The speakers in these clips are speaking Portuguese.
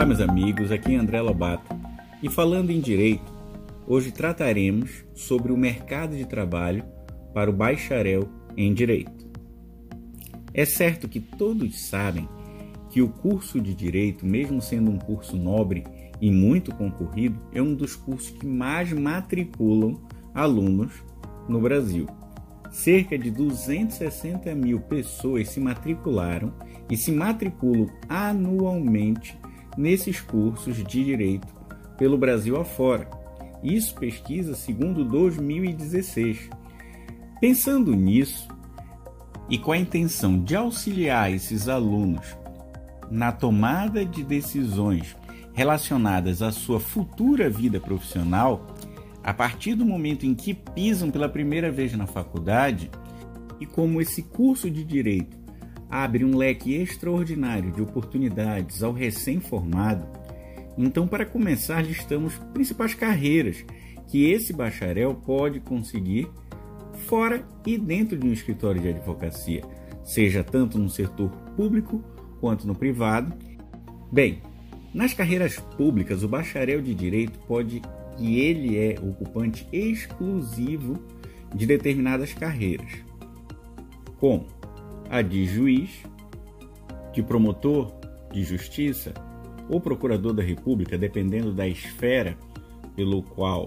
Olá, meus amigos, aqui é André Lobato e falando em direito, hoje trataremos sobre o mercado de trabalho para o bacharel em direito. É certo que todos sabem que o curso de direito, mesmo sendo um curso nobre e muito concorrido, é um dos cursos que mais matriculam alunos no Brasil. Cerca de 260 mil pessoas se matricularam e se matriculam anualmente nesses cursos de direito pelo Brasil afora. Isso pesquisa segundo 2016. Pensando nisso, e com a intenção de auxiliar esses alunos na tomada de decisões relacionadas à sua futura vida profissional, a partir do momento em que pisam pela primeira vez na faculdade, e como esse curso de direito abre um leque extraordinário de oportunidades ao recém-formado, então, para começar, listamos principais carreiras que esse bacharel pode conseguir fora e dentro de um escritório de advocacia, seja tanto no setor público quanto no privado. Bem, nas carreiras públicas, o bacharel de direito pode que ele é ocupante exclusivo de determinadas carreiras, como a de juiz, de promotor de justiça ou procurador da República, dependendo da esfera pelo qual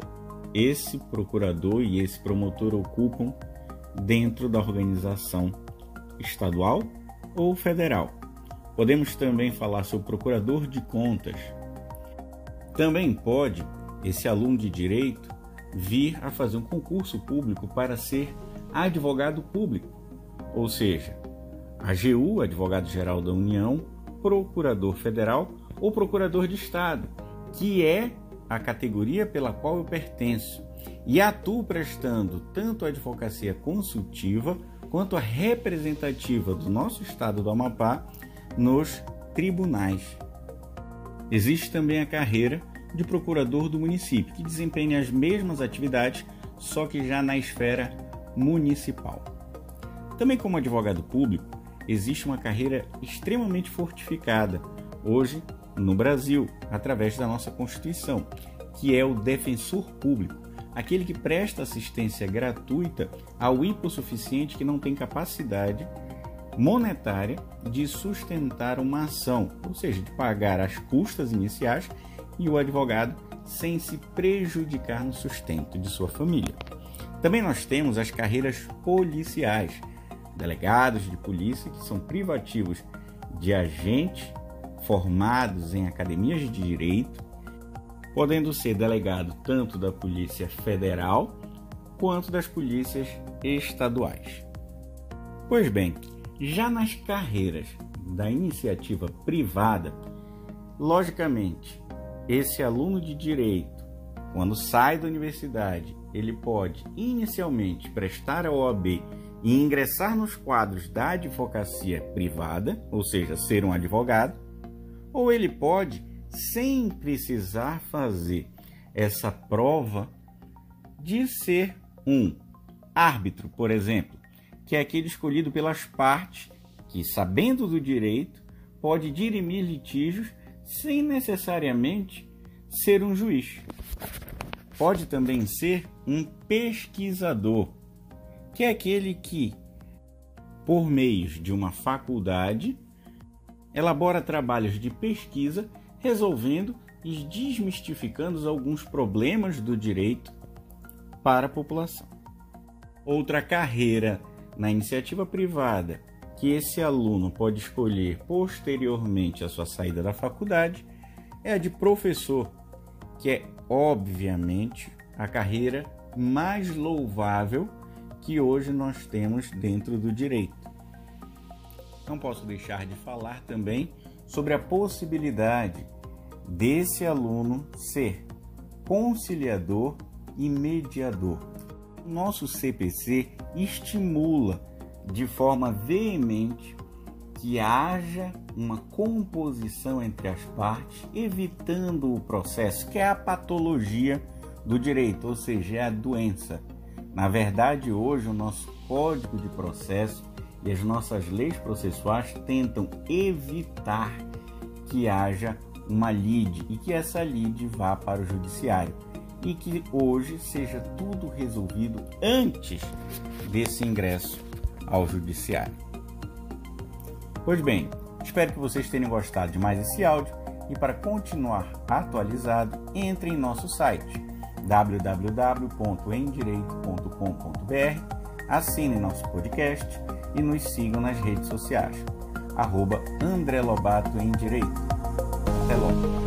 esse procurador e esse promotor ocupam dentro da organização estadual ou federal. Podemos também falar sobre procurador de contas. Também pode esse aluno de direito vir a fazer um concurso público para ser advogado público, ou seja, AGU, advogado geral da União, procurador federal ou procurador de estado, que é a categoria pela qual eu pertenço e atuo prestando tanto a advocacia consultiva quanto a representativa do nosso estado do Amapá nos tribunais. Existe também a carreira de procurador do município, que desempenha as mesmas atividades, só que já na esfera municipal. Também como advogado público, existe uma carreira extremamente fortificada hoje no Brasil, através da nossa Constituição, que é o defensor público, aquele que presta assistência gratuita ao hipossuficiente que não tem capacidade monetária de sustentar uma ação, ou seja, de pagar as custas iniciais e o advogado sem se prejudicar no sustento de sua família. Também nós temos as carreiras policiais, delegados de polícia que são privativos de agentes formados em academias de direito, podendo ser delegado tanto da Polícia Federal quanto das polícias estaduais. Pois bem, já nas carreiras da iniciativa privada, logicamente, esse aluno de direito, quando sai da universidade, ele pode inicialmente prestar a OAB e ingressar nos quadros da advocacia privada, ou seja, ser um advogado, ou ele pode, sem precisar fazer essa prova, de ser um árbitro, por exemplo, que é aquele escolhido pelas partes que, sabendo do direito, pode dirimir litígios sem necessariamente ser um juiz. Pode também ser um pesquisador, que é aquele que, por meios de uma faculdade, elabora trabalhos de pesquisa resolvendo e desmistificando alguns problemas do direito para a população. Outra carreira na iniciativa privada que esse aluno pode escolher posteriormente à sua saída da faculdade é a de professor, que é obviamente a carreira mais louvável que hoje nós temos dentro do direito. Não posso deixar de falar também sobre a possibilidade desse aluno ser conciliador e mediador. Nosso CPC estimula de forma veemente que haja uma composição entre as partes, evitando o processo, que é a patologia do direito, ou seja, é a doença. Na verdade, hoje o nosso Código de Processo e as nossas leis processuais tentam evitar que haja uma lead e que essa lead vá para o judiciário e que hoje seja tudo resolvido antes desse ingresso ao judiciário. Pois bem, espero que vocês tenham gostado de mais esse áudio e para continuar atualizado, entre em nosso site www.endireito.com.br, assine nosso podcast e nos sigam nas redes sociais. Arroba André Lobato em Direito. Até logo.